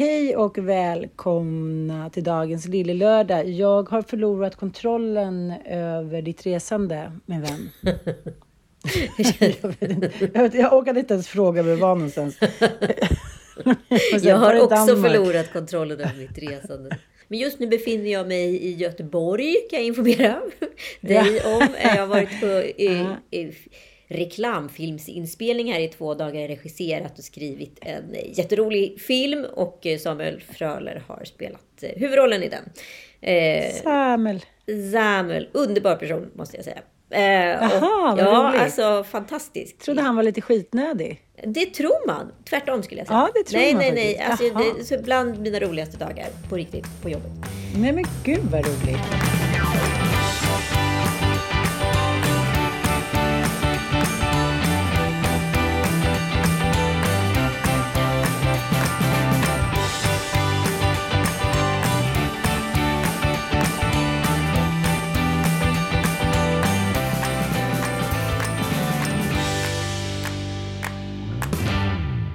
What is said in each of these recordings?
Hej och välkomna till dagens Lille Lördag. Jag har förlorat kontrollen över ditt resande, min vän. jag, vet inte, jag, jag orkade inte ens fråga var du var någonstans. jag har också förlorat kontrollen över mitt resande. Men just nu befinner jag mig i Göteborg, kan jag informera dig om. Jag har varit på i, i, reklamfilmsinspelning här i två dagar, regisserat och skrivit en jätterolig film och Samuel Fröler har spelat eh, huvudrollen i den. Eh, Samuel. Samuel, underbar person måste jag säga. Eh, Jaha, vad ja, roligt. alltså fantastiskt. Trodde han var lite skitnödig. Det tror man. Tvärtom skulle jag säga. Ja, det tror nej, man nej, nej. Alltså, det är så bland mina roligaste dagar på riktigt på jobbet. Nej men gud vad roligt.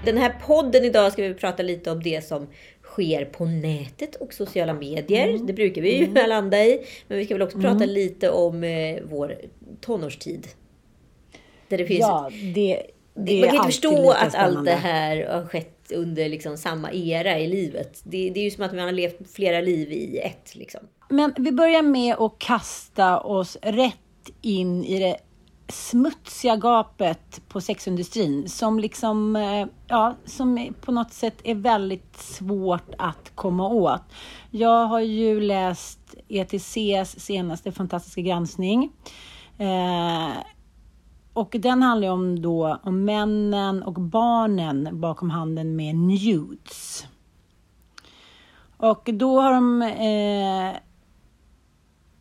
Den här podden idag ska vi prata lite om det som sker på nätet och sociala medier. Mm. Det brukar vi ju landa i. Men vi ska väl också prata lite om eh, vår tonårstid. Där det finns Ja, det, det man kan inte förstå att allt spännande. det här har skett under liksom samma era i livet. Det, det är ju som att man har levt flera liv i ett. Liksom. Men vi börjar med att kasta oss rätt in i det smutsiga gapet på sexindustrin som liksom, eh, ja, som på något sätt är väldigt svårt att komma åt. Jag har ju läst ETCs senaste fantastiska granskning. Eh, och den handlar ju om då om männen och barnen bakom handeln med nudes. Och då har de eh,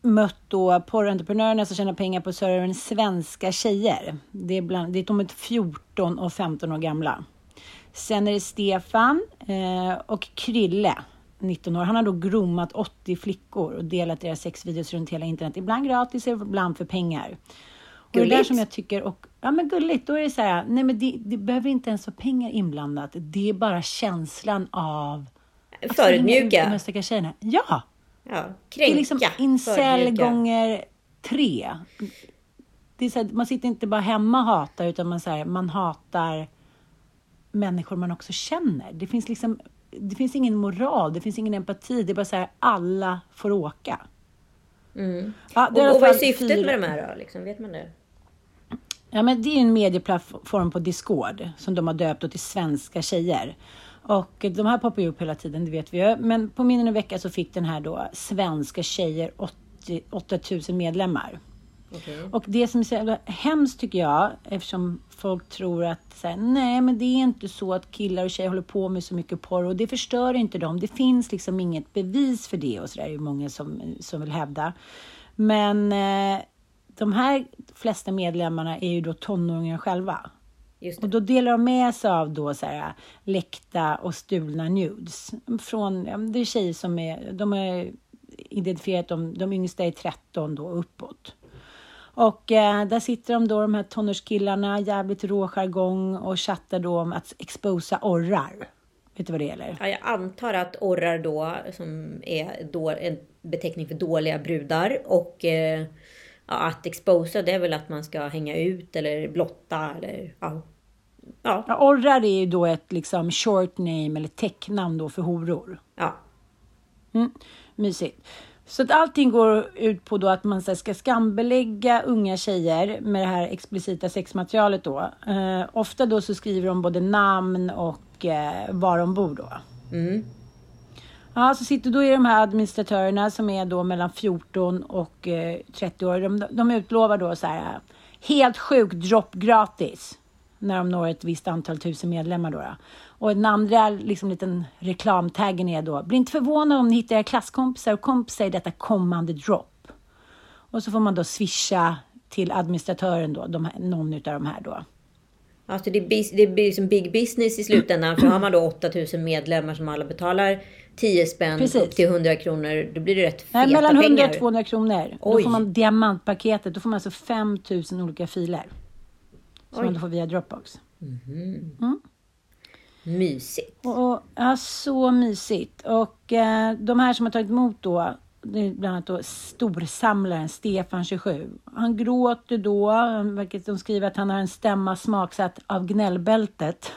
mött då porrentreprenörerna som tjänar pengar på servern Svenska tjejer. Det är, bland, det är de är 14 och 15 år gamla. Sen är det Stefan eh, och Krylle, 19 år. Han har då groomat 80 flickor och delat deras sexvideos runt hela internet. Ibland gratis, ibland för pengar. Och det där Gulligt. som jag tycker, och, ja men gulligt, då är det så här, nej men det, det behöver inte ens vara pengar inblandat. Det är bara känslan av de här Förödmjuka. stackars tjejerna. Ja! Ja, Det kränka. är liksom incel gånger tre. Det är så här, man sitter inte bara hemma och hatar, utan man, så här, man hatar människor man också känner. Det finns liksom det finns ingen moral, det finns ingen empati. Det är bara så här, alla får åka. Mm. Ja, det Och, och vad är syftet fyra- med de här då? Liksom, vet man det? Ja, men det är en medieplattform på Discord som de har döpt till Svenska tjejer. Och de här poppar ju upp hela tiden, det vet vi ju. Men på mindre än en vecka så fick den här då Svenska tjejer 80, 8000 medlemmar. Okej. Och det som är så jävla hemskt tycker jag, eftersom folk tror att så här, nej men det är inte så att killar och tjejer håller på med så mycket porr och det förstör inte dem. Det finns liksom inget bevis för det och så där är det många som, som vill hävda. Men eh, de här flesta medlemmarna är ju då tonåringar själva. Och då delar de med sig av då så här, läckta och stulna nudes. Från, det är tjejer som är, de har identifierat de, de yngsta är 13 då uppåt. Och eh, där sitter de då, de här tonårskillarna, jävligt rå jargong och chattar då om att exposa orrar. Vet du vad det gäller? Ja, jag antar att orrar då, som är då en beteckning för dåliga brudar. Och eh, ja, att exposa, det är väl att man ska hänga ut eller blotta eller ja. Ja, Ja, orrar är ju då ett liksom short name eller täcknamn då för horor. ja. Mm, mysigt. Så att allting går ut på då att man så ska skambelägga unga tjejer med det här explicita sexmaterialet då. Eh, ofta då så skriver de både namn och eh, var de bor då. Mm. Ja, så sitter då är de här administratörerna som är då mellan 14 och eh, 30 år. De, de utlovar då så här helt sjukt dropp gratis när de når ett visst antal tusen medlemmar då. då. Och den andra liksom liten reklamtaggen är då bli inte förvånad om ni hittar era klasskompisar och kompisar i detta kommande drop. Och så får man då swisha till administratören då, de här, någon utav de här då. Alltså det, blir, det blir som big business i slutändan. För har man då 8000 medlemmar som alla betalar 10 spänn Precis. upp till 100 kronor. Då blir det rätt feta Nej, mellan 100 pengar. och 200 kronor. Då Oj. får man diamantpaketet. Då får man alltså 5000 olika filer. Som Oj. man får via Dropbox. Mm. Mysigt. Och, ja, så mysigt. Och eh, de här som har tagit emot då, det är bland annat då storsamlaren Stefan 27. Han gråter då, vilket de skriver att han har en stämma smaksatt av gnällbältet.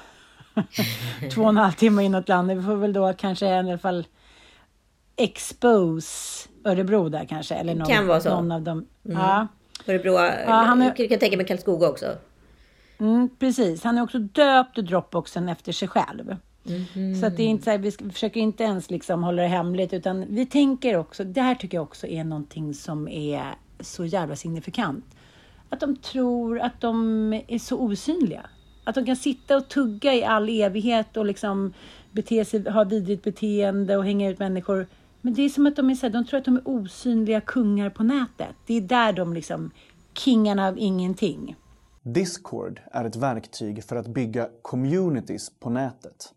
Två och en halv timme inåt landet. Vi får väl då kanske i alla fall expose Örebro där kanske. Eller någon, kan vara så. någon av dem. Mm. Ja. Örebro, ja, han är... jag kan tänka mig Karlskoga också. Mm, precis, han är också döpt Dropboxen efter sig själv. Mm. Så att det är inte så här, vi försöker inte ens liksom hålla det hemligt, utan vi tänker också, det här tycker jag också är någonting som är så jävla signifikant. Att de tror att de är så osynliga. Att de kan sitta och tugga i all evighet och liksom bete sig, ha vidrigt beteende och hänga ut människor. Men det är som att de är så här, de tror att de är osynliga kungar på nätet. Det är där de liksom, kingarna av ingenting. Discord är ett verktyg för att bygga communities på nätet.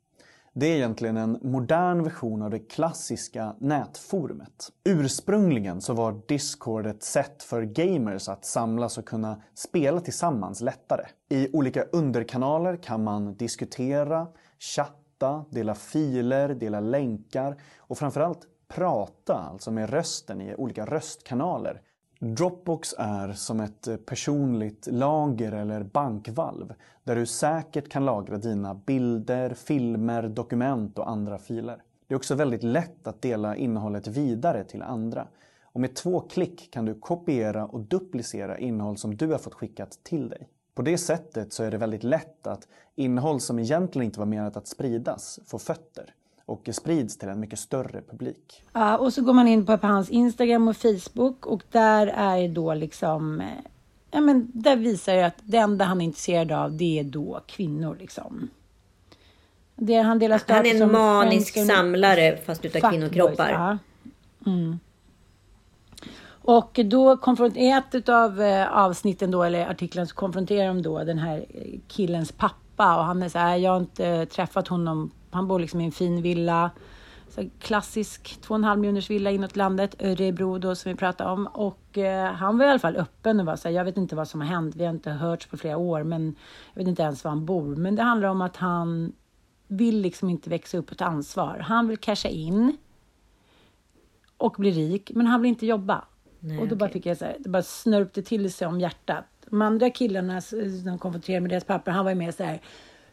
Det är egentligen en modern version av det klassiska nätforumet. Ursprungligen så var Discord ett sätt för gamers att samlas och kunna spela tillsammans lättare. I olika underkanaler kan man diskutera, chatta, dela filer, dela länkar och framförallt prata, alltså med rösten i olika röstkanaler Dropbox är som ett eh, personligt lager eller bankvalv där du säkert kan lagra dina bilder, filmer, dokument och andra filer. Det är också väldigt lätt att dela innehållet vidare till andra. Och med två klick kan du kopiera och duplicera innehåll som du har fått skickat till dig. På det sättet så är det väldigt lätt att innehåll som egentligen inte var menat att spridas får fötter och sprids till en mycket större publik. Ja, och så går man in på hans Instagram och Facebook och där är då liksom Ja, men där visar det att det enda han är intresserad av det är då kvinnor liksom. Det, han, delar han är en manisk svensk, samlare fast utav kvinnokroppar. Ja. Mm. Och då i ett av eh, avsnitten då, eller artiklarna, så konfronterar de då den här killens pappa och han är så här, jag har inte träffat honom han bor liksom i en fin villa. Så klassisk 2,5 miljoners villa inåt landet, Örebro då som vi pratade om. Och eh, han var i alla fall öppen och var så här, jag vet inte vad som har hänt, vi har inte hörts på flera år, men jag vet inte ens var han bor. Men det handlar om att han vill liksom inte växa upp och ta ansvar. Han vill casha in och bli rik, men han vill inte jobba. Nej, och då okay. bara fick jag så här, det bara snörpte till sig om hjärtat. De andra killarna som konfronterade med deras papper, han var ju mer så här,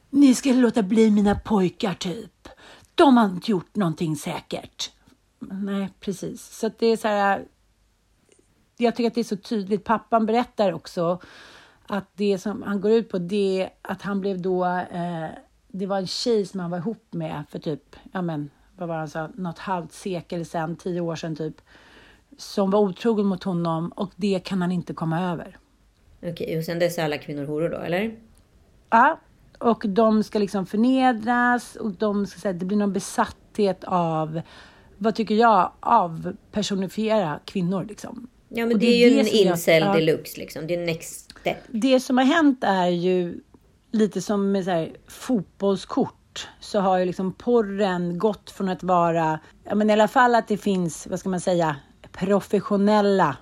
ni ska låta bli mina pojkar typ. De har inte gjort någonting säkert. Nej, precis. Så det är så här. Jag tycker att det är så tydligt. Pappan berättar också att det som han går ut på det är att han blev då. Eh, det var en tjej som han var ihop med för typ, ja men vad var han sa, något halvt sekel sedan, tio år sedan typ. Som var otrogen mot honom och det kan han inte komma över. Okej, och sen dess är alla kvinnor horor då, eller? Ja, och de ska liksom förnedras och de ska säga det blir någon besatthet av, vad tycker jag, av personifiera kvinnor liksom. Ja men det, det, är ju en incel jag, deluxe liksom, det är next step. Det som har hänt är ju lite som med så här, fotbollskort så har ju liksom porren gått från att vara, ja men i alla fall att det finns, vad ska man säga, professionella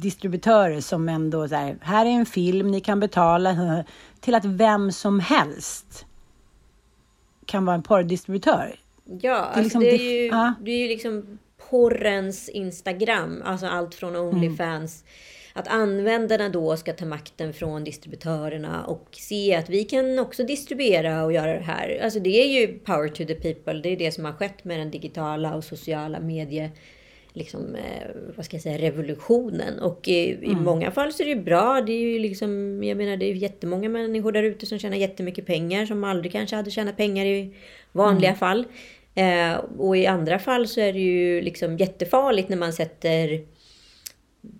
distributörer som ändå så här, här är en film, ni kan betala, till att vem som helst kan vara en porrdistributör. Ja, det är, alltså liksom, det, är ju, ja. det är ju liksom porrens Instagram, alltså allt från Onlyfans. Mm. Att användarna då ska ta makten från distributörerna och se att vi kan också distribuera och göra det här. Alltså det är ju power to the people. Det är det som har skett med den digitala och sociala medie liksom, eh, vad ska jag säga, revolutionen. Och i, mm. i många fall så är det bra. Det är ju liksom, jag menar det är jättemånga människor där ute som tjänar jättemycket pengar som aldrig kanske hade tjänat pengar i vanliga mm. fall. Eh, och i andra fall så är det ju liksom jättefarligt när man sätter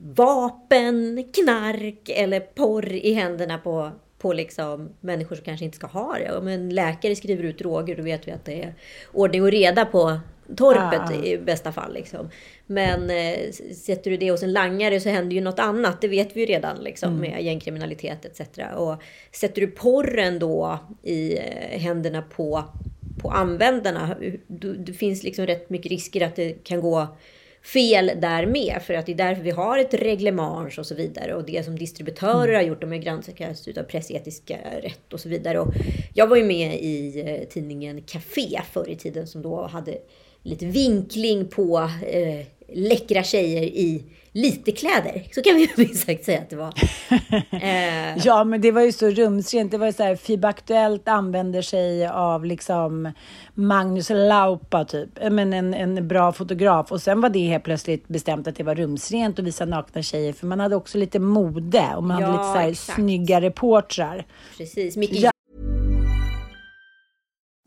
vapen, knark eller porr i händerna på, på liksom människor som kanske inte ska ha det. Om en läkare skriver ut droger då vet vi att det är ordning och reda på torpet ah. i bästa fall. Liksom. Men eh, sätter du det hos en langare så händer ju något annat. Det vet vi ju redan liksom, mm. med gängkriminalitet etc. Och sätter du porren då i eh, händerna på, på användarna. Det finns liksom rätt mycket risker att det kan gå fel där med. För att det är därför vi har ett reglemang och så vidare. Och det som distributörer har gjort, de är granskats utav pressetiska rätt och så vidare. Och jag var ju med i eh, tidningen Café förr i tiden som då hade lite vinkling på eh, läckra tjejer i lite kläder. Så kan vi minst sagt säga att det var. Eh. ja, men det var ju så rumsrent. Det var ju så här, FIB Aktuellt använder sig av liksom Magnus Laupa typ. Men en, en bra fotograf. Och sen var det helt plötsligt bestämt att det var rumsrent att visa nakna tjejer. För man hade också lite mode och man ja, hade lite så här exakt. snygga reportrar. Precis. Mycket ja.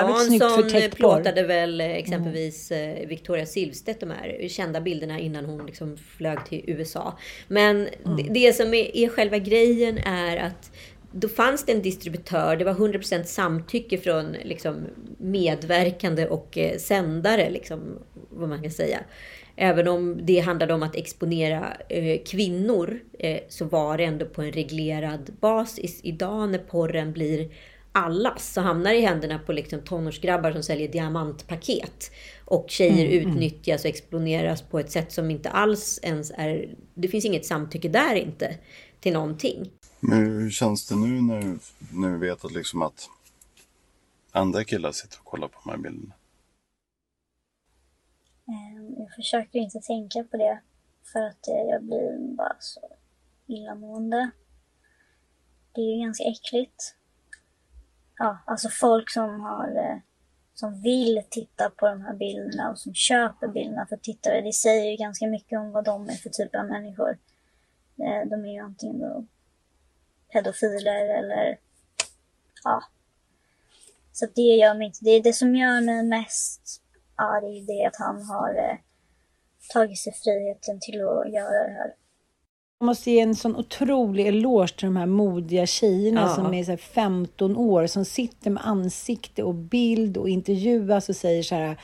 Hansson plåtade väl eh, exempelvis mm. Victoria Silvstedt de här kända bilderna innan hon liksom flög till USA. Men mm. det, det, som är, är själva grejen är att då fanns det en distributör, det var 100% samtycke från liksom, medverkande och eh, sändare, liksom, vad man kan säga. Även om det handlade om att exponera eh, kvinnor eh, så var det ändå på en reglerad basis. Idag när porren blir allas så hamnar i händerna på liksom tonårsgrabbar som säljer diamantpaket. Och tjejer mm, mm. utnyttjas och exponeras på ett sätt som inte alls ens är... Det finns inget samtycke där inte till någonting. Men hur känns det nu när, när vi vet att, liksom att andra killar sitter och kollar på de här bilderna? Ehm, jag försöker inte tänka på det för att eh, jag blir bara så illamående. Det är ju ganska äckligt ja, alltså folk som har eh, som vill titta på de här bilderna och som köper bilderna för tittare. Det säger ju ganska mycket om vad de är för typ av människor. Eh, de är ju antingen då pedofiler eller ja. Så det gör mig inte, det är det som gör mig mest arg, det är att han har eh, tagit sig friheten till att göra det här. Jag måste ge en sån otrolig eloge till de här modiga tjejerna ja. som är så 15 år, som sitter med ansikte och bild och intervjuas och säger så här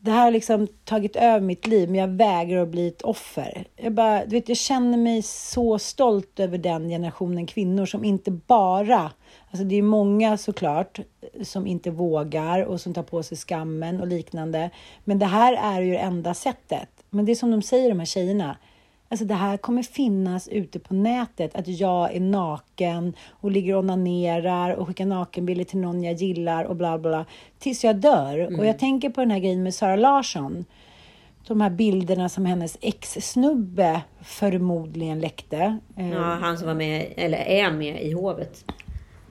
det här har liksom tagit över mitt liv, men jag vägrar att bli ett offer. Jag, bara, du vet, jag känner mig så stolt över den generationen kvinnor som inte bara... Alltså det är många såklart som inte vågar och som tar på sig skammen och liknande. Men det här är ju det enda sättet. Men det är som de säger, de här tjejerna. Alltså det här kommer finnas ute på nätet, att jag är naken och ligger och onanerar och skickar nakenbilder till någon jag gillar och bla bla, tills jag dör. Mm. Och jag tänker på den här grejen med Sara Larsson. De här bilderna som hennes ex-snubbe förmodligen läckte. Ja, han som var med, eller är med i hovet.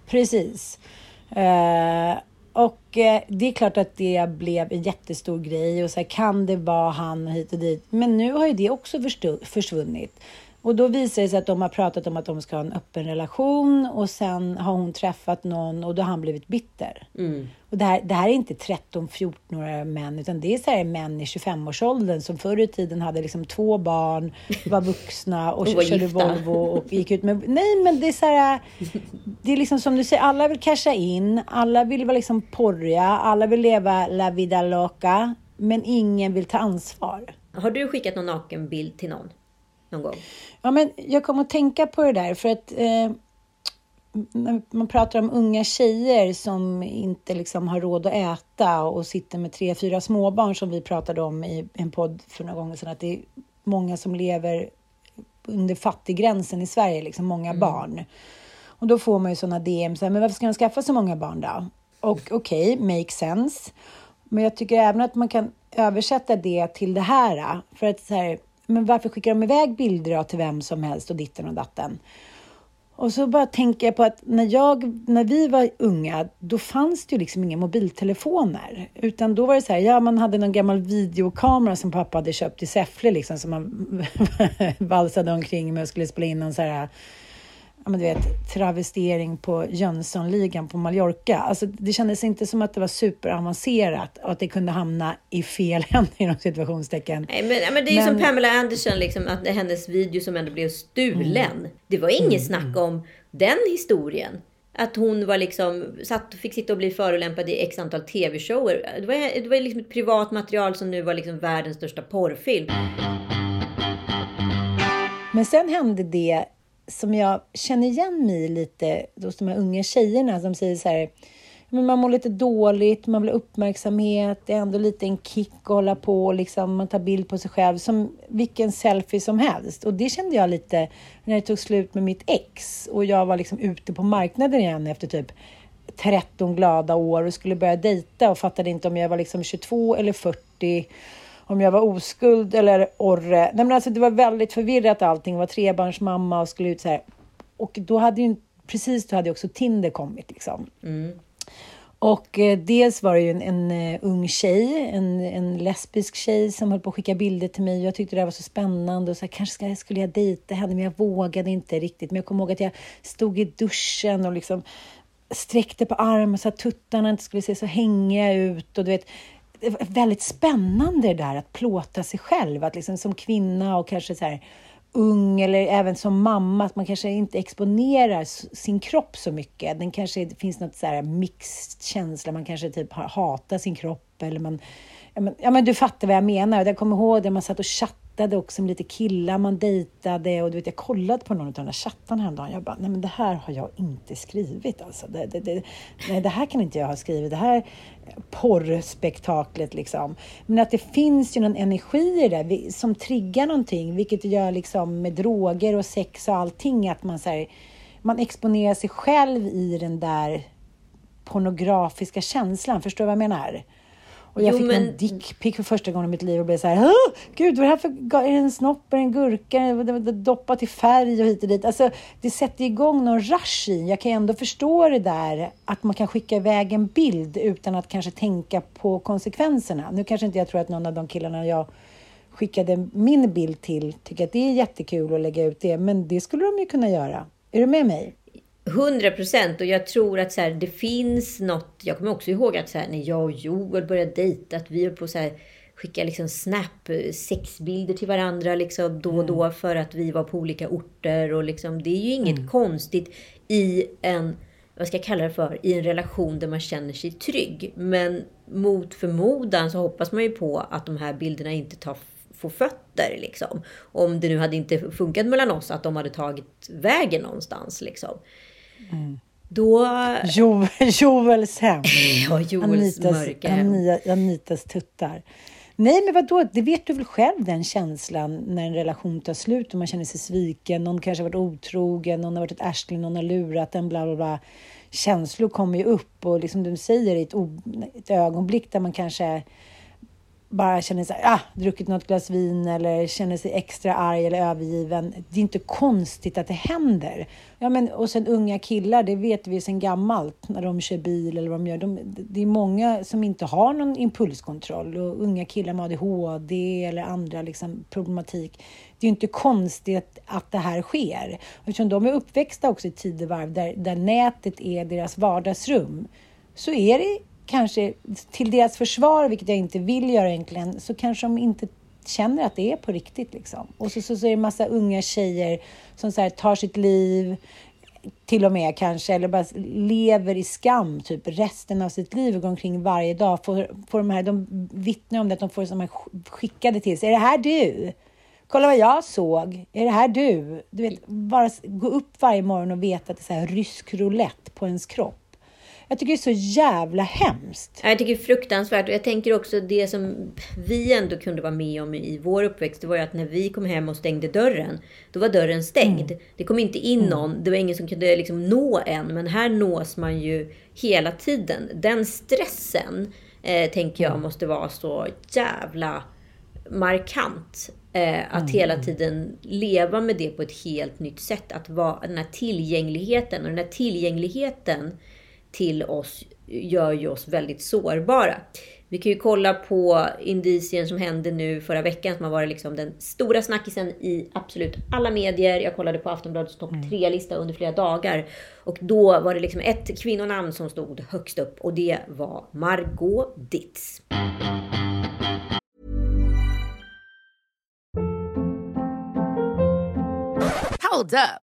Precis. Uh, och eh, det är klart att det blev en jättestor grej och så här, kan det vara han hit och dit? Men nu har ju det också försvunnit. Och då visar det sig att de har pratat om att de ska ha en öppen relation och sen har hon träffat någon och då har han blivit bitter. Mm. Och det här, det här är inte 13-14-åriga män, utan det är så här män i 25-årsåldern som förr i tiden hade liksom två barn, var vuxna och, och körde gifta. Volvo och gick ut med... Nej, men det är så här... Det är liksom som du säger, alla vill casha in, alla vill vara liksom porriga, alla vill leva la vida loca, men ingen vill ta ansvar. Har du skickat någon nakenbild till någon? Någon gång? Ja, men jag kommer att tänka på det där för att eh, när man pratar om unga tjejer som inte liksom har råd att äta och sitter med tre, fyra småbarn som vi pratade om i en podd för några gånger sedan, att det är många som lever under fattiggränsen i Sverige, liksom många mm. barn. Och då får man ju sådana DM, så här, men varför ska man skaffa så många barn då? Och okej, okay, make sense. Men jag tycker även att man kan översätta det till det här. För att så här, men varför skickar de iväg bilder till vem som helst och ditten och datten? Och så bara tänker jag på att när, jag, när vi var unga, då fanns det ju liksom inga mobiltelefoner. Utan då var det så här, ja man hade någon gammal videokamera som pappa hade köpt i Säffle liksom, som man valsade omkring med och skulle spela in någon så här ja, men du vet, travestering på Jönssonligan på Mallorca. Alltså, det kändes inte som att det var superavancerat och att det kunde hamna i fel händer inom situationstecken. Nej, men, men det är men... som Pamela Anderson, liksom, att hennes video som ändå blev stulen. Mm. Det var inget mm. snack om den historien. Att hon var liksom, satt, fick sitta och bli förolämpad i x antal tv-shower. Det var, det var liksom ett privat material som nu var liksom världens största porrfilm. Men sen hände det som jag känner igen mig lite hos de här unga tjejerna som säger så här men man mår lite dåligt, man vill ha uppmärksamhet, det är ändå lite en kick att hålla på, liksom, man tar bild på sig själv som vilken selfie som helst. Och det kände jag lite när det tog slut med mitt ex och jag var liksom ute på marknaden igen efter typ 13 glada år och skulle börja dejta och fattade inte om jag var liksom 22 eller 40 om jag var oskuld eller orre. Nej, men alltså, det var väldigt förvirrat allting. Jag var trebarnsmamma och skulle ut så här. Och då hade ju precis då hade också Tinder kommit liksom. Mm. Och eh, dels var det ju en, en uh, ung tjej, en, en lesbisk tjej som höll på att skicka bilder till mig. Jag tyckte det var så spännande och så här, kanske ska, skulle jag dejta henne, men jag vågade inte riktigt. Men jag kommer ihåg att jag stod i duschen och liksom sträckte på armen så att tuttarna inte skulle se så hängiga ut. Och du vet, väldigt spännande det där att plåta sig själv, att liksom som kvinna och kanske så här ung eller även som mamma, att man kanske inte exponerar sin kropp så mycket. Den kanske det finns något så här mixed känsla, man kanske typ hatar sin kropp eller man Ja men, ja, men du fattar vad jag menar. Jag kommer ihåg det, man satt och chattade också med lite killar man dejtade och du vet, jag kollade på någon av de där chattarna häromdagen. Jag bara, nej men det här har jag inte skrivit alltså. Det, det, det, nej, det här kan inte jag ha skrivit. Det här porrspektaklet liksom. Men att det finns ju någon energi i det som triggar någonting, vilket gör liksom med droger och sex och allting att man så här, man exponerar sig själv i den där pornografiska känslan. Förstår du vad jag menar? Och jag jo, fick men... en dickpic för första gången i mitt liv och blev så här, gud vad är det här för, är det en snopp, är det en gurka, doppat i färg och hit och dit. Alltså, det sätter igång någon rush i. Jag kan ändå förstå det där att man kan skicka iväg en bild utan att kanske tänka på konsekvenserna. Nu kanske inte jag tror att någon av de killarna jag skickade min bild till tycker att det är jättekul att lägga ut det, men det skulle de ju kunna göra. Är du med mig? 100 procent och jag tror att så här, det finns något. Jag kommer också ihåg att så här, när jag och Joel började dejta, att vi höll på så här, skicka liksom snap sexbilder till varandra liksom då och då mm. för att vi var på olika orter och liksom det är ju inget mm. konstigt i en vad ska jag kalla det för, i en relation där man känner sig trygg. Men mot förmodan så hoppas man ju på att de här bilderna inte tar få fötter. Liksom. Om det nu hade inte funkat mellan oss, att de hade tagit vägen någonstans. Liksom. Mm. Då... Jo, Joels hem. ja, Joels Anitas, mörka hem. Anitas tuttar. Nej, men vadå? Det vet du väl själv, den känslan när en relation tar slut och man känner sig sviken. Någon kanske har varit otrogen, någon har varit ett arsling, någon har lurat en, bla bla bla. Känslor kommer ju upp och liksom du säger i ett, ett ögonblick där man kanske bara känner sig, ah, druckit något glas vin eller känner sig extra arg eller övergiven. Det är inte konstigt att det händer. Ja, men, och sen unga killar, det vet vi sedan gammalt när de kör bil eller vad de gör. De, det är många som inte har någon impulskontroll och unga killar med ADHD eller andra liksom, problematik. Det är inte konstigt att det här sker. Eftersom de är uppväxta också i tidevarv där, där nätet är deras vardagsrum så är det kanske till deras försvar, vilket jag inte vill göra egentligen, så kanske de inte känner att det är på riktigt. Liksom. Och så, så, så är det en massa unga tjejer som så här, tar sitt liv, till och med kanske, eller bara lever i skam typ resten av sitt liv och går omkring varje dag. Får, får de, här, de vittnar om det, att de får de här skickade till sig. Är det här du? Kolla vad jag såg. Är det här du? Du vet, bara gå upp varje morgon och veta att det är så här rysk roulette på ens kropp. Jag tycker det är så jävla hemskt. Jag tycker det är fruktansvärt. Och jag tänker också det som vi ändå kunde vara med om i vår uppväxt. Det var ju att när vi kom hem och stängde dörren. Då var dörren stängd. Mm. Det kom inte in mm. någon. Det var ingen som kunde liksom nå en. Men här nås man ju hela tiden. Den stressen eh, tänker jag måste vara så jävla markant. Eh, att hela tiden leva med det på ett helt nytt sätt. Att vara den här tillgängligheten. Och den här tillgängligheten till oss gör ju oss väldigt sårbara. Vi kan ju kolla på indicien som hände nu förra veckan som har varit liksom den stora snackisen i absolut alla medier. Jag kollade på Aftonbladets topp 3-lista under flera dagar. Och då var det liksom ett kvinnonamn som stod högst upp och det var Margot Ditz. Hold up.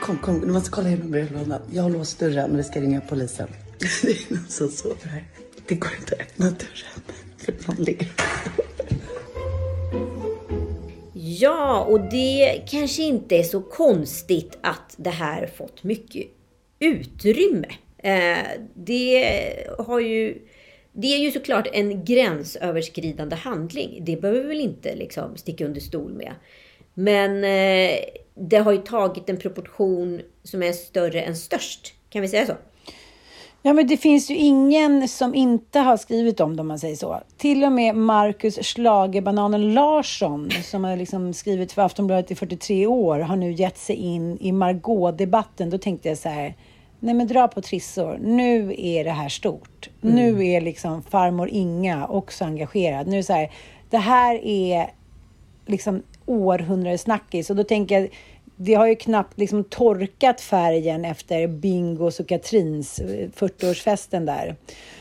Kom, kom, du måste kolla igenom brevlådan. Jag har låst dörren, och vi ska ringa polisen. Det är någon som sover här. Det går inte att öppna dörren, för någon ligger Ja, och det kanske inte är så konstigt att det här fått mycket utrymme. Eh, det har ju... Det är ju såklart en gränsöverskridande handling. Det behöver vi väl inte liksom sticka under stol med. Men eh, det har ju tagit en proportion som är större än störst. Kan vi säga så? Ja, men det finns ju ingen som inte har skrivit om det om man säger så. Till och med Marcus Schlagerbananen Larsson, som har liksom skrivit för Aftonbladet i 43 år, har nu gett sig in i Margot-debatten. Då tänkte jag så här, nej men dra på trissor. Nu är det här stort. Mm. Nu är liksom farmor Inga också engagerad. Nu är det så här, det här är liksom århundradesnackis. Och då tänker jag, det har ju knappt liksom torkat färgen efter Bingos och Katrins eh, 40-årsfesten där.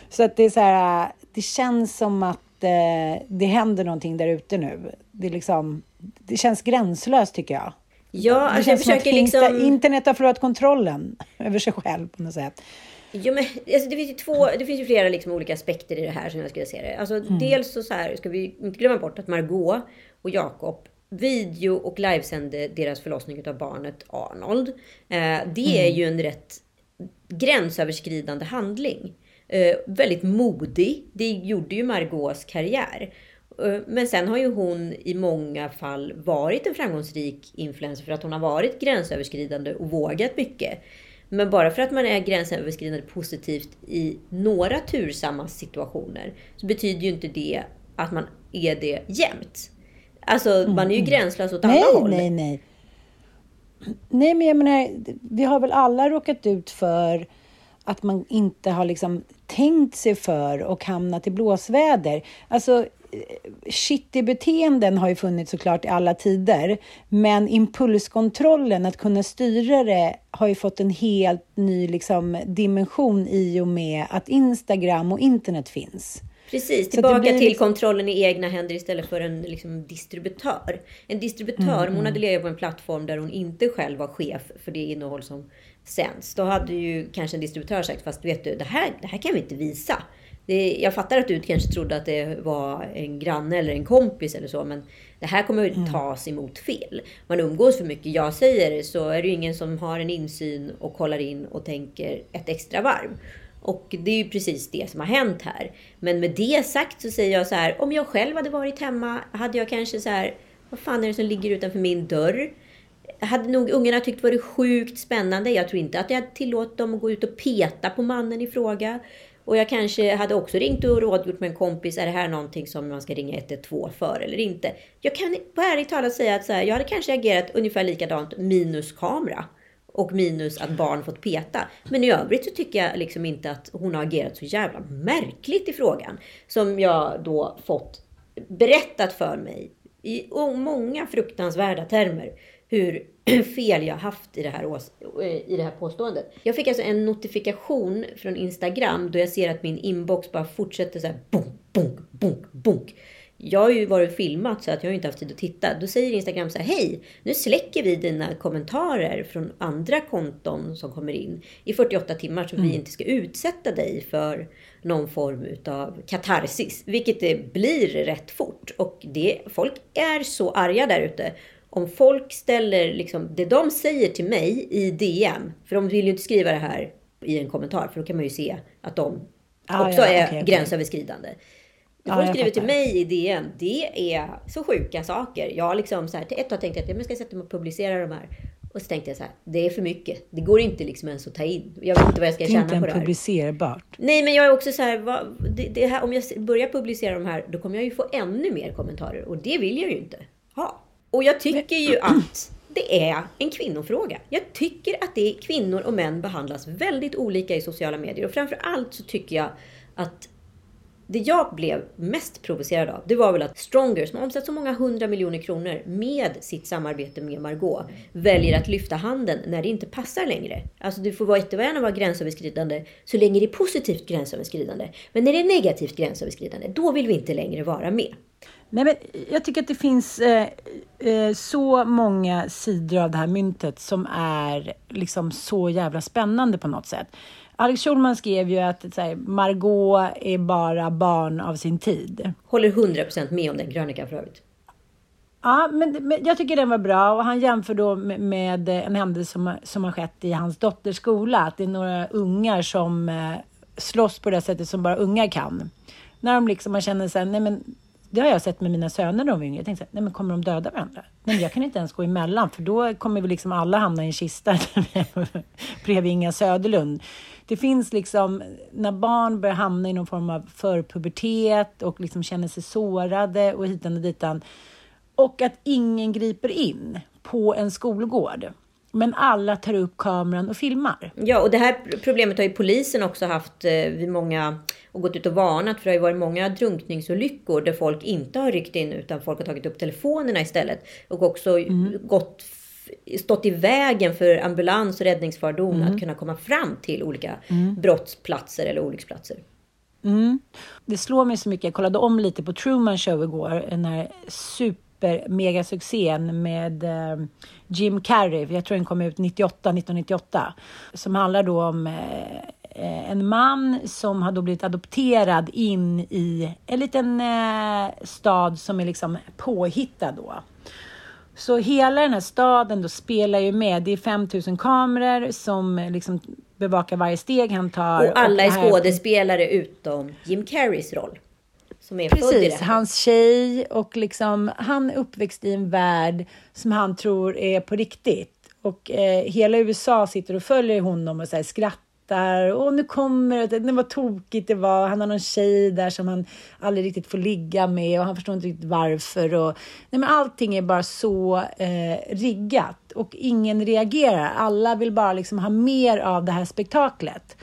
Så att det är så här, det känns som att eh, det händer någonting där ute nu. Det, liksom, det känns gränslöst tycker jag. Ja, det alltså jag känns att försöker liksom... internet har förlorat kontrollen över sig själv på något sätt. Jo, men, alltså, det, finns ju två, det finns ju flera liksom, olika aspekter i det här som jag skulle se det. Alltså, Dels så, så här, ska vi inte glömma bort att Margot och Jakob video och livesände deras förlossning av barnet Arnold. Eh, det är ju en rätt gränsöverskridande handling. Eh, väldigt modig. Det gjorde ju Margaux karriär. Eh, Men sen har ju hon i många fall varit en framgångsrik influencer för att hon har varit gränsöverskridande och vågat mycket. Men bara för att man är gränsöverskridande positivt i några tursamma situationer så betyder ju inte det att man är det jämt. Alltså man är ju gränslös åt alla Nej, håll. nej, nej. Nej, men jag menar, vi har väl alla råkat ut för att man inte har liksom tänkt sig för och hamnat i blåsväder. Alltså, eh, shitty-beteenden har ju funnits såklart i alla tider, men impulskontrollen, att kunna styra det, har ju fått en helt ny liksom, dimension i och med att Instagram och internet finns. Precis, tillbaka blir till liksom- kontrollen i egna händer istället för en liksom, distributör. En distributör, om hon hade legat på en plattform där hon inte själv var chef för det innehåll som sänds. Då hade ju kanske en distributör sagt, fast vet du, det här, det här kan vi inte visa. Det, jag fattar att du kanske trodde att det var en granne eller en kompis eller så, men det här kommer ju tas emot fel. Man umgås för mycket. Jag säger så är det ju ingen som har en insyn och kollar in och tänker ett extra varv. Och det är ju precis det som har hänt här. Men med det sagt så säger jag så här, om jag själv hade varit hemma hade jag kanske så här, vad fan är det som ligger utanför min dörr? Hade nog ungarna tyckt varit sjukt spännande. Jag tror inte att jag hade tillåtit dem att gå ut och peta på mannen i fråga. Och jag kanske hade också ringt och rådgjort med en kompis. Är det här någonting som man ska ringa 112 för eller inte? Jag kan på ärligt talat säga att så här, jag hade kanske agerat ungefär likadant minus kamera. Och minus att barn fått peta. Men i övrigt så tycker jag liksom inte att hon har agerat så jävla märkligt i frågan. Som jag då fått berättat för mig i många fruktansvärda termer hur fel jag haft i det, här i det här påståendet. Jag fick alltså en notifikation från Instagram då jag ser att min inbox bara fortsätter så här bunk, bunk, bunk, bunk jag har ju varit filmat så att jag har inte haft tid att titta. Då säger Instagram så här, hej, nu släcker vi dina kommentarer från andra konton som kommer in i 48 timmar så mm. vi inte ska utsätta dig för någon form av katarsis. Vilket det blir rätt fort. Och det, folk är så arga där ute om folk ställer liksom det de säger till mig i DM, för de vill ju inte skriva det här i en kommentar, för då kan man ju se att de ah, också ja, är okay, gränsöverskridande. Det folk ah, skriver till mig i DM, det är så sjuka saker. Jag har liksom så här, till ett tag tänkt att jag ska sätta mig och publicera de här. Och så tänkte jag så här, det är för mycket. Det går inte liksom ens att ta in. Jag vet inte vad jag ska tjäna på det här. Det är inte publicerbart. Nej, men jag är också så här, vad, det, det här, om jag börjar publicera de här, då kommer jag ju få ännu mer kommentarer. Och det vill jag ju inte ha. Och jag tycker ju att det är en kvinnofråga. Jag tycker att det är kvinnor och män behandlas väldigt olika i sociala medier. Och framför allt så tycker jag att det jag blev mest provocerad av, det var väl att Stronger, som omsatt så många hundra miljoner kronor med sitt samarbete med Margot, väljer att lyfta handen när det inte passar längre. Alltså du får vara jättegärna vara gränsöverskridande så länge det är positivt gränsöverskridande. Men när det är negativt gränsöverskridande, då vill vi inte längre vara med. Nej, men jag tycker att det finns eh, eh, så många sidor av det här myntet som är liksom så jävla spännande på något sätt. Alex Schulman skrev ju att så här, Margot är bara barn av sin tid. Håller 100% med om den krönikan för övrigt. Ja, men, men, jag tycker den var bra och han jämför då med, med, en händelse som, som har skett i hans dotters skola. Att det är några ungar som eh, slåss på det sättet som bara ungar kan. När de liksom, man känner sig, nej men det har jag sett med mina söner när de var yngre. Jag tänkte, nej men kommer de döda varandra? Nej, men jag kan inte ens gå emellan, för då kommer vi liksom alla hamna i en kista bredvid Inga Söderlund. Det finns liksom, när barn börjar hamna i någon form av förpubertet och liksom känner sig sårade och hitan och ditan. Och att ingen griper in på en skolgård. Men alla tar upp kameran och filmar. Ja, och det här problemet har ju polisen också haft eh, vid många och gått ut och varnat. För det har ju varit många drunkningsolyckor där folk inte har ryckt in utan folk har tagit upp telefonerna istället. Och också mm. gått, stått i vägen för ambulans och räddningsfordon mm. att kunna komma fram till olika mm. brottsplatser eller olycksplatser. Mm. Det slår mig så mycket. Jag kollade om lite på Truman Show igår. Den här super megasuccén med eh, Jim Carrey. Jag tror den kom ut 98, 1998. Som handlar då om Eh, en man som har då blivit adopterad in i en liten eh, stad som är liksom påhittad då. Så hela den här staden då spelar ju med. Det är 5000 kameror som liksom bevakar varje steg han tar. Och alla är skådespelare utom Jim Carreys roll. Som är Precis, hans tjej och liksom han är uppväxt i en värld som han tror är på riktigt. Och eh, hela USA sitter och följer honom och så här, skrattar skrattar. Och nu kommer det, det var tokigt det var. Han har någon tjej där som han aldrig riktigt får ligga med och han förstår inte riktigt varför. Och, nej men allting är bara så eh, riggat och ingen reagerar. Alla vill bara liksom ha mer av det här spektaklet.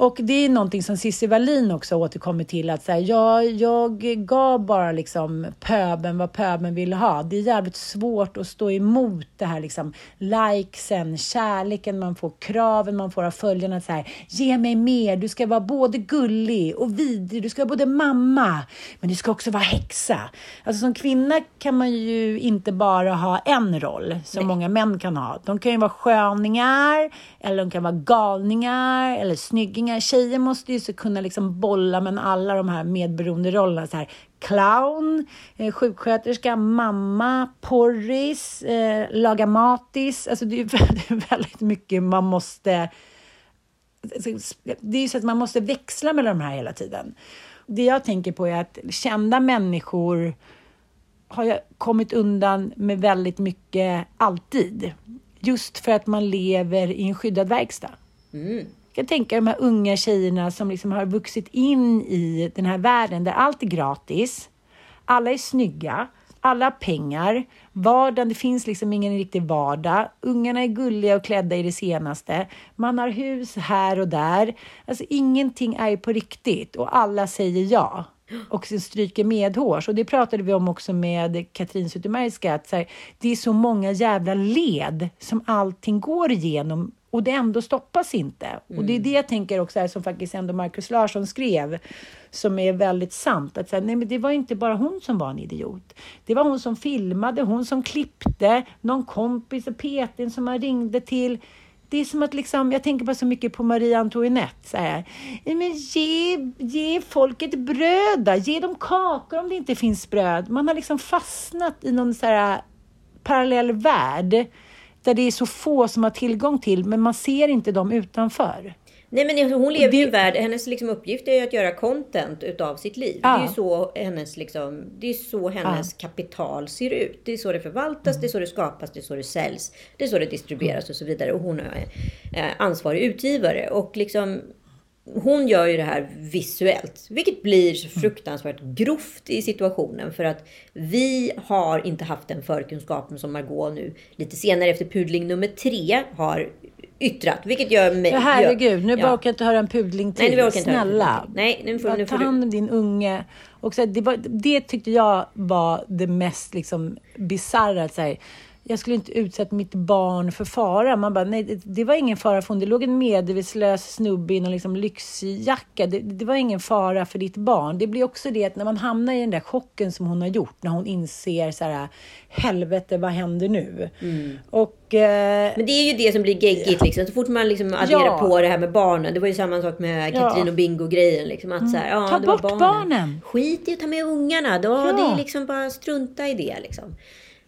Och det är någonting som Cissi Wallin också återkommer till att så här, ja, jag gav bara liksom pöben vad pöben ville ha. Det är jävligt svårt att stå emot det här liksom likesen, kärleken man får, kraven man får av följarna. Så här, Ge mig mer, du ska vara både gullig och vidrig, du ska vara både mamma, men du ska också vara häxa. Alltså som kvinna kan man ju inte bara ha en roll som Nej. många män kan ha. De kan ju vara sköningar, eller de kan vara galningar, eller snyggingar unga tjejer måste ju så kunna liksom bolla med alla de här medberoende rollerna. Så här, clown, eh, sjuksköterska, mamma, porris, eh, laga matis. Alltså det är väldigt, väldigt mycket man måste... Det är ju så att man måste växla mellan de här hela tiden. Det jag tänker på är att kända människor har jag kommit undan med väldigt mycket alltid. Just för att man lever i en skyddad verkstad. Mm kan tänka de här unga tjejerna som liksom har vuxit in i den här världen där allt är gratis. Alla är snygga. alla har pengar. Vardagen, det finns liksom ingen riktig vardag. Ungarna är gulliga och klädda i det senaste. Man har hus här och där. Alltså ingenting är ju på riktigt och alla säger ja och sen stryker medhårs. Och det pratade vi om också med Katrin Zytomierska, att så här, det är så många jävla led som allting går igenom och det ändå stoppas inte. Och det är det jag tänker också, här, som faktiskt ändå Markus Larsson skrev, som är väldigt sant. Att så här, nej, men det var inte bara hon som var en idiot. Det var hon som filmade, hon som klippte, någon kompis och Petin som man ringde till. Det är som att liksom, jag tänker bara så mycket på Marie Antoinette. Så här. Men ge, ge folket bröd då. Ge dem kakor om det inte finns bröd. Man har liksom fastnat i någon så här parallell värld där det är så få som har tillgång till, men man ser inte dem utanför. Nej men hon lever ju i värld, hennes liksom uppgift är ju att göra content utav sitt liv. Ja. Det är ju så hennes, liksom, det är så hennes kapital ser ut. Det är så det förvaltas, det är så det skapas, det är så det säljs, det är så det distribueras och så vidare. Och hon är eh, ansvarig utgivare. Och liksom, hon gör ju det här visuellt, vilket blir så fruktansvärt grovt i situationen. För att vi har inte haft den förkunskapen som Margot nu lite senare efter pudling nummer tre har yttrat. Vilket gör mig... Ja, herregud, nu ja. orkar jag inte höra en pudling till. Nej, nu orkar inte Snälla. Nej, nu får- nu får ta hand om din unge. Och så, det, var, det tyckte jag var det mest liksom, bisarra. att så här, Jag skulle inte utsätta mitt barn för fara. Man bara, nej, det, var ingen fara för hon. Det låg en medvetslös snubbe i någon liksom lyxjacka. Det, det var ingen fara för ditt barn. Det blir också det att när man hamnar i den där chocken som hon har gjort, när hon inser så här, helvete, vad händer nu? Och... Eh, Men det är ju det som blir geggigt liksom. Så fort man liksom adderar Ja. på det här med barnen. Det var ju samma sak med Ja. Katrin och Bingo-grejen. Liksom, att så här, ja, Ta bort barnen. Skit i att ta med ungarna. Då, Ja. Det är liksom bara strunta i det. Liksom.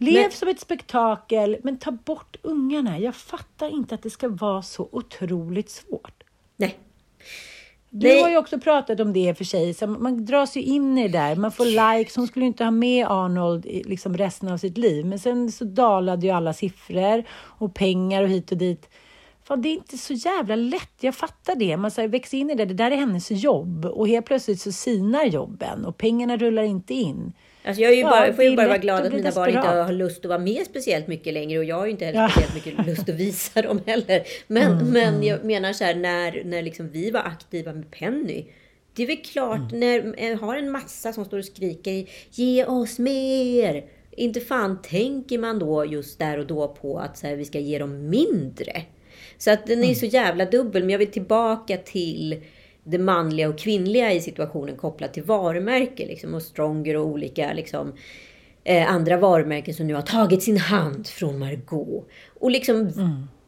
Lev som ett spektakel, men ta bort ungarna. Jag fattar inte att det ska vara så otroligt svårt. Nej. Du Nej. har ju också pratat om det för sig. Så man dras ju in i det där. Man får likes. Hon skulle inte ha med Arnold i liksom resten av sitt liv. Men sen så dalade ju alla siffror och pengar och hit och dit. Fan, det är inte så jävla lätt. Jag fattar det. Man så här, växer in i det. Det där är hennes jobb. Och helt plötsligt så sinar jobben och pengarna rullar inte in. Alltså jag är ju Ja, bara, får ju bara vara glad att mina barn inte desperat. har lust att vara med speciellt mycket längre. Och jag har ju inte heller Ja. speciellt mycket lust att visa dem heller. Men, Mm, men jag menar så här, när, när liksom vi var aktiva med Penny. Det är väl klart, Mm. när jag har en massa som står och skriker Ge oss mer! Inte fan tänker man då just där och då på att så här, vi ska ge dem mindre. Så att den är Mm. så jävla dubbel. Men jag vill tillbaka till det manliga och kvinnliga i situationen kopplat till varumärke. Liksom, och Stronger och olika liksom, eh, andra varumärken som nu har tagit sin hand från Margot. Och liksom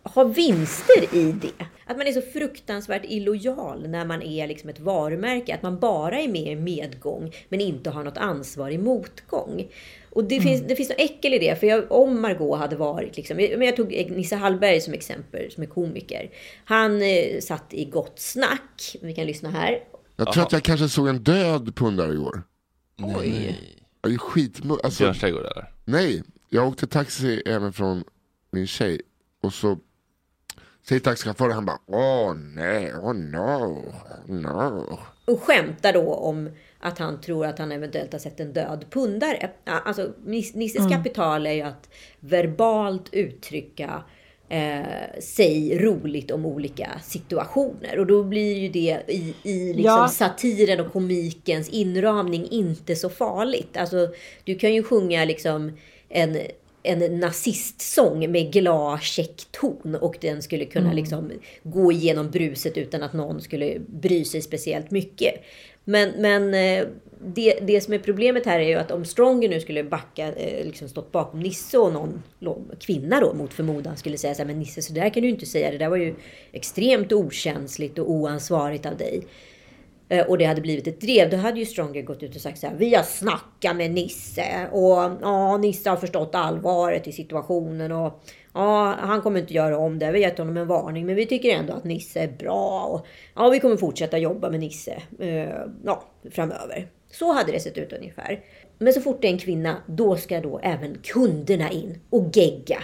ha vinster i det. Att man är så fruktansvärt illojal när man är liksom ett varumärke. Att man bara är med i medgång men inte har något ansvar i motgång. Och det, finns, det finns något äckel i det. För jag, om Margot hade varit... Liksom, men jag tog Nisse Hallberg som exempel, som är komiker. Han eh, satt i Gott Snack. Vi kan lyssna här. Jag tror att jag kanske såg en död pundare igår. Oj. Jag är skitmo... Alltså, Björns trädgård eller? nej, jag åkte taxi även från min tjej. Och så säger taxichauffören, han bara åh nej, åh no, no. Och skämtar då om att han tror att han eventuellt har sett en död pundare. Alltså, Nis- Nisses kapital är ju att verbalt uttrycka eh, sig roligt om olika situationer. Och då blir ju det i, i liksom Ja. satiren och komikens inramning inte så farligt. Alltså, du kan ju sjunga liksom en en nazistsång med glad check ton och den skulle kunna liksom gå igenom bruset utan att någon skulle bry sig speciellt mycket. Men, men eh, det, det som är problemet här är ju att om Stronger nu skulle backa, eh, liksom stått bakom Nisse och någon kvinna då mot förmodan skulle säga så här, men Nisse så där kan du inte säga, det där var ju extremt okänsligt och oansvarigt av dig. Eh, och det hade blivit ett drev, då hade ju Stronger gått ut och sagt så här, vi har snackat med Nisse och ja, Nisse har förstått allvaret i situationen och ja, han kommer inte göra om det. Vi har gett honom en varning, men vi tycker ändå att Nisse är bra och ja, vi kommer fortsätta jobba med Nisse eh, ja, framöver. Så hade det sett ut ungefär. Men så fort det är en kvinna, då ska då även kunderna in och gegga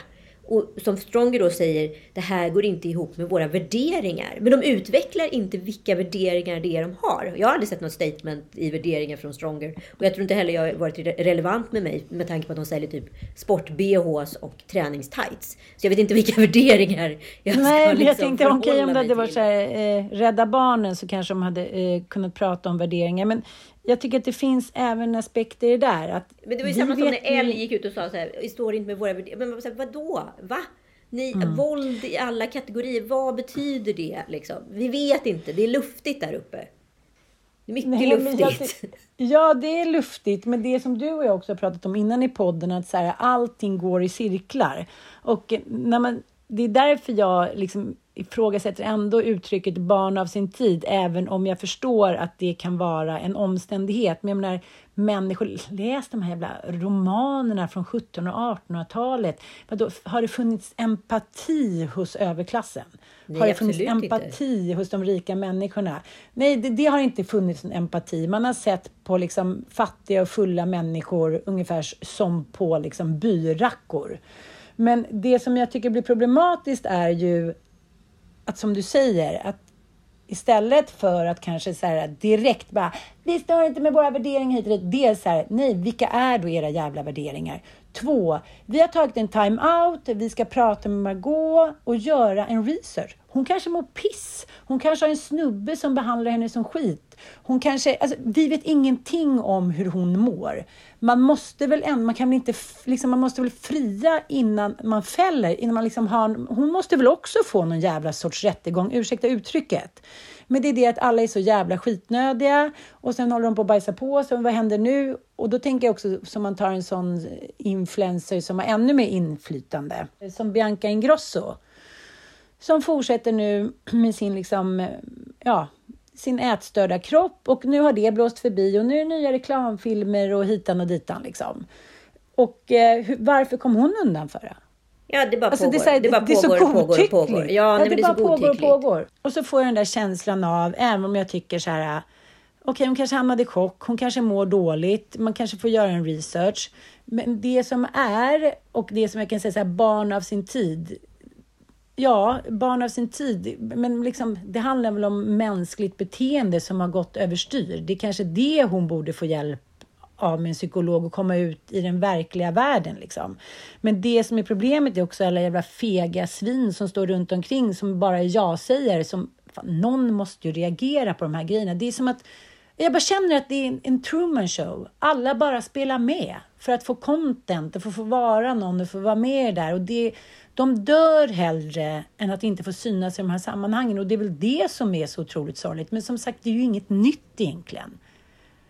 och som Stronger då säger, det här går inte ihop med våra värderingar. Men de utvecklar inte vilka värderingar det är de har. Jag har aldrig sett något statement i värderingar från Stronger. Och jag tror inte heller jag har varit relevant med mig med tanke på att de säljer typ sport-bhs och träningstights. Så jag vet inte vilka värderingar jag ska Nej, liksom jag tänkte okej förhålla om det hade varit så här, eh, Rädda Barnen så kanske de hade eh, kunnat prata om värderingar. Men jag tycker att det finns även aspekter i det där. Att Men det var ju samma som när Elle gick ut och sa så här, det står inte med våra värderingar. Men så här, vadå? Va? Ni, Mm. Våld i alla kategorier, vad betyder det? Liksom? Vi vet inte, det är luftigt där uppe. Mycket Nej, jag luftigt. Ja, det är luftigt, men det som du och jag också har pratat om innan i podden, att så här, allting går i cirklar. Och när man, det är därför jag liksom ifrågasätter ändå uttrycket barn av sin tid, även om jag förstår att det kan vara en omständighet. Men jag menar, människor, läs de här jävla romanerna från 1700 och 1800-talet. Vadå, har det funnits empati hos överklassen? Nej, har det funnits absolut inte. empati hos de rika människorna? Nej, det, det har inte funnits en empati. Man har sett på liksom fattiga och fulla människor ungefär som på liksom byrackor. Men det som jag tycker blir problematiskt är ju att som du säger, att istället för att kanske så här direkt bara, vi stör inte med våra värderingar hit och dit. Dels så här, nej, vilka är då era jävla värderingar? Två, vi har tagit en time-out, vi ska prata med Margot och göra en research. Hon kanske mår piss. Hon kanske har en snubbe som behandlar henne som skit. Hon kanske, alltså, vi vet ingenting om hur hon mår. Man måste väl ändå, man kan väl inte, liksom, man måste väl fria innan man fäller, innan man liksom har, hon måste väl också få någon jävla sorts rättegång, ursäkta uttrycket. Men det är det att alla är så jävla skitnödiga och sen håller de på att bajsa på sig. Vad händer nu? Och då tänker jag också som man tar en sån influencer som har ännu mer inflytande, som Bianca Ingrosso som fortsätter nu med sin, liksom, ja, sin ätstörda kropp och nu har det blåst förbi och nu är det nya reklamfilmer och hitan och ditan. Liksom. Och eh, hur, varför kom hon undan för det? Ja, det bara Alltså, pågår. det, är så det bara det är så pågår och pågår och pågår. Ja, nej, men det är bara så pågår och pågår. Och så får jag den där känslan av, även om jag tycker så här, okej, hon kanske hamnade i chock, hon kanske mår dåligt, man kanske får göra en research. Men det som är, och det som jag kan säga så här, barn av sin tid, Ja, barn av sin tid. Men liksom, det handlar väl om mänskligt beteende som har gått överstyr. Det är kanske det hon borde få hjälp av med en psykolog och komma ut i den verkliga världen. Liksom. Men det som är problemet är också alla jävla fega svin som står runt omkring som bara är ja-sägare. Som, fan, någon måste ju reagera på de här grejerna. Det är som att jag bara känner att det är en, en Truman show. Alla bara spelar med för att få content och för att få vara någon och få vara med där. Och det, de dör hellre än att inte få synas i de här sammanhangen. Och det är väl det som är så otroligt sorgligt. Men som sagt, det är ju inget nytt egentligen.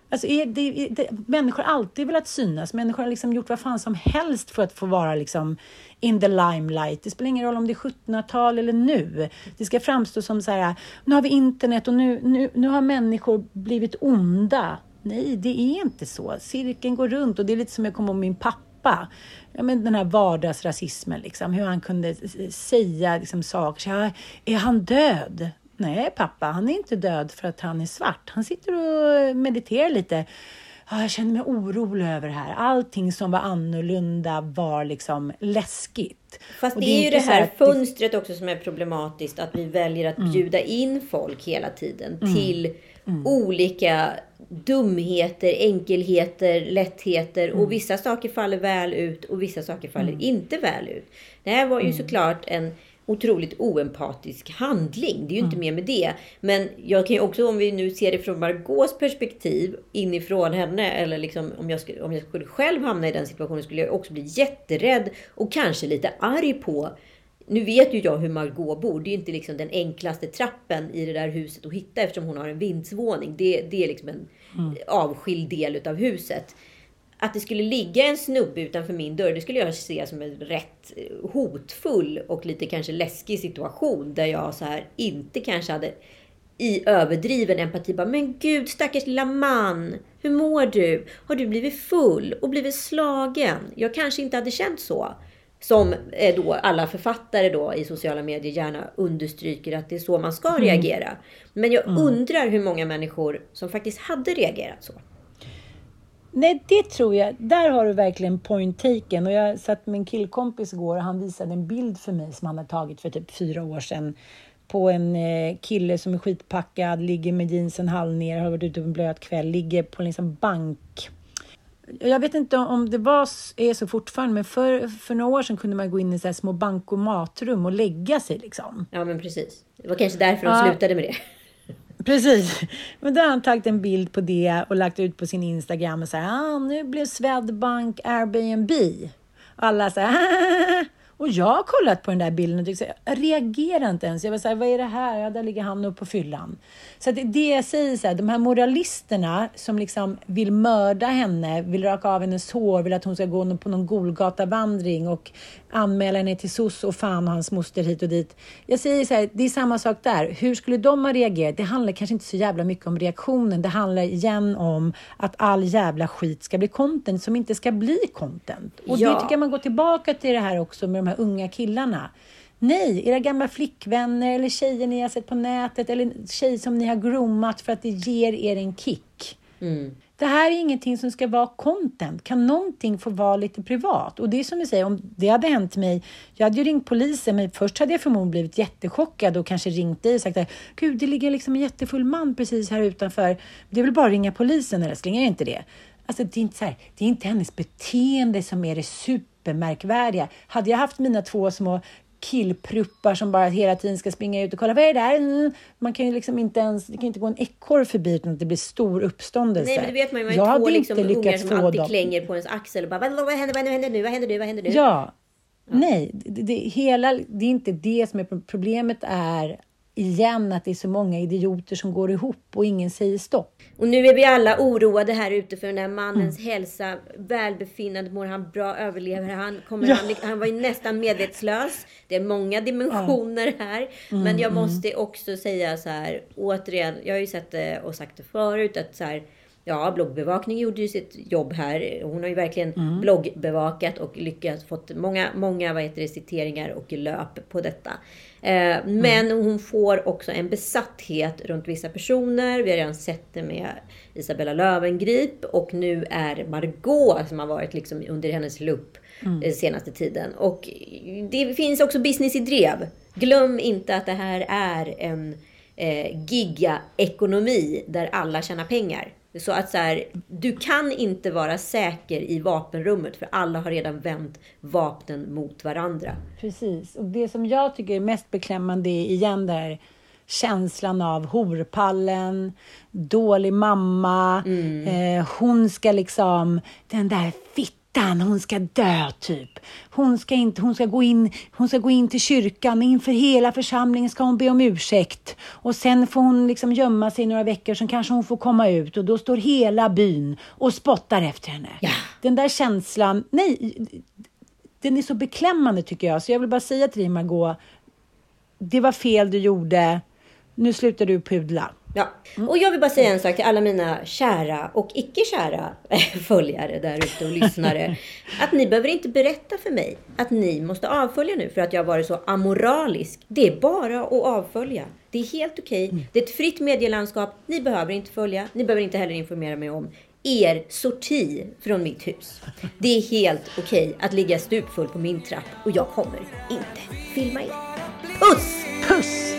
Alltså, är det, är det, människor har alltid velat synas. Människor har liksom gjort vad fan som helst för att få vara liksom in the limelight. Det spelar ingen roll om det är 1700-tal eller nu. Det ska framstå som så här, nu har vi internet och nu, nu, nu har människor blivit onda. Nej, det är inte så. Cirkeln går runt och det är lite som jag kommer ihåg min pappa. Ja, men den här vardagsrasismen, liksom, hur han kunde säga liksom, saker. Så här, är han död? Nej, pappa, han är inte död för att han är svart. Han sitter och mediterar lite. Ja, jag känner mig orolig över det här. Allting som var annorlunda var liksom läskigt. Fast Och det är ju det här fönstret också som är problematiskt. Att vi väljer att bjuda in folk hela tiden Mm. till olika dumheter, enkelheter, lättheter. Mm. Och vissa saker faller väl ut och vissa saker faller inte väl ut. Det här var ju Mm. såklart en otroligt oempatisk handling. Det är ju inte Mm. mer med det. Men jag kan ju också, om vi nu ser det från Margaux perspektiv, inifrån henne, eller liksom om jag, skulle, om jag skulle själv hamna i den situationen, skulle jag också bli jätterädd och kanske lite arg på nu vet ju jag hur Margot bor. Det är inte liksom den enklaste trappen i det där huset att hitta eftersom hon har en vindsvåning. Det, det är liksom en avskild del utav huset. Att det skulle ligga en snubbe utanför min dörr, det skulle jag se som en rätt hotfull och lite kanske läskig situation där jag så här inte kanske hade i överdriven empati bara, men gud stackars lilla man, hur mår du? Har du blivit full och blivit slagen? Jag kanske inte hade känt så. Som eh, då alla författare då i sociala medier gärna understryker att det är så man ska Mm. reagera. Men jag undrar hur många människor som faktiskt hade reagerat så. Nej, det tror jag. Där har du verkligen point taken. Och jag satt med en killkompis igår och han visade en bild för mig som han hade tagit för typ fyra år sedan på en eh, kille som är skitpackad, ligger med jeansen halv ner, har varit ute på en blöt kväll, ligger på en liksom bank. Jag vet inte om det var, är så fortfarande, men för, för några år sedan kunde man gå in i så små bankomatrum och lägga sig liksom. Ja, men precis. Det var kanske därför de Ja. slutade med det. Precis. Men då har han tagit en bild på det och lagt ut på sin Instagram och sagt ah, nu blev Swedbank Airbnb. Alla så här, Och jag har kollat på den där bilden och tyckte, jag reagerar inte ens. Jag var så här, vad är det här? Ja, där ligger han uppe på fyllan. Så att det är det jag säger, så här, de här moralisterna som liksom vill mörda henne, vill raka av hennes hår, vill att hon ska gå på någon Golgatavandring och anmäla henne till SOS och fan och hans moster hit och dit. Jag säger så här, det är samma sak där. Hur skulle de ha reagerat? Det handlar kanske inte så jävla mycket om reaktionen. Det handlar igen om att all jävla skit ska bli content som inte ska bli content. Och Ja. det tycker jag man går tillbaka till det här också med de här unga killarna. Nej, era gamla flickvänner eller tjejer ni har sett på nätet eller tjej som ni har groomat för att det ger er en kick. Det här är ingenting som ska vara content. Kan någonting få vara lite privat? Och det är som vi säger, om det hade hänt mig, jag hade ju ringt polisen, men först hade jag förmodligen blivit jättechockad och kanske ringt dig och sagt att gud, det ligger liksom en jättefull man precis här utanför. Det är väl bara att ringa polisen älskling, är det inte det? Alltså det är inte så här, det är inte hennes beteende som är det supermärkvärdiga. Hade jag haft mina två små killpruppar som bara hela tiden ska springa ut och kolla vad är det där? Mm. Man kan ju liksom inte ens, det kan inte gå en ekorre förbi utan att det blir stor uppståndelse. Nej, men det vet man ju. Man jag har två hade liksom, inte ungar lyckats som få alltid dem. klänger på ens axel och bara vad, vad, händer, vad händer nu, vad händer nu, vad händer nu? Ja. Nej, det, det, hela, det är inte det som är pro- problemet. är igen att det är så många idioter som går ihop och ingen säger stopp. Och nu är vi alla oroade här ute för den här mannens Mm. hälsa, välbefinnande, mår han bra, överlever han? Kommer Ja. han, han var ju nästan medvetslös. Det är många dimensioner här. Mm, Men jag mm. måste också säga så här, återigen, jag har ju sett det och sagt det förut, att så här, Ja, bloggbevakning gjorde ju sitt jobb här. Hon har ju verkligen Mm. bloggbevakat och lyckats fått många, många vad heter det, citeringar och löp på detta. Eh, men hon får också en besatthet runt vissa personer. Vi har redan sett det med Isabella Löwengrip och nu är Margot som har varit liksom under hennes lupp Mm. eh, senaste tiden. Och det finns också business i drev. Glöm inte att det här är en eh, gigaekonomi där alla tjänar pengar. Så att så här, du kan inte vara säker i vapenrummet för alla har redan vänt vapnen mot varandra. Precis. Och det som jag tycker är mest beklämmande är igen där känslan av horpallen, dålig mamma, eh, hon ska liksom, den där fittan, hon ska dö typ. Hon ska, inte, hon, ska gå in, hon ska gå in till kyrkan, inför hela församlingen ska hon be om ursäkt. Och sen får hon liksom gömma sig i några veckor, sen kanske hon får komma ut och då står hela byn och spottar efter henne. Den där känslan, nej, den är så beklämmande tycker jag. Så jag vill bara säga till dig Margot, det var fel du gjorde. Nu slutar du pudla. Ja, och jag vill bara säga en sak till alla mina kära och icke-kära följare där ute och lyssnare. Att ni behöver inte berätta för mig att ni måste avfölja nu för att jag har varit så amoralisk. Det är bara att avfölja. Det är helt okej. Det är ett fritt medielandskap. Ni behöver inte följa. Ni behöver inte heller informera mig om er sorti från mitt hus. Det är helt okej att ligga stupfull på min trapp och jag kommer inte filma er. Puss! Puss!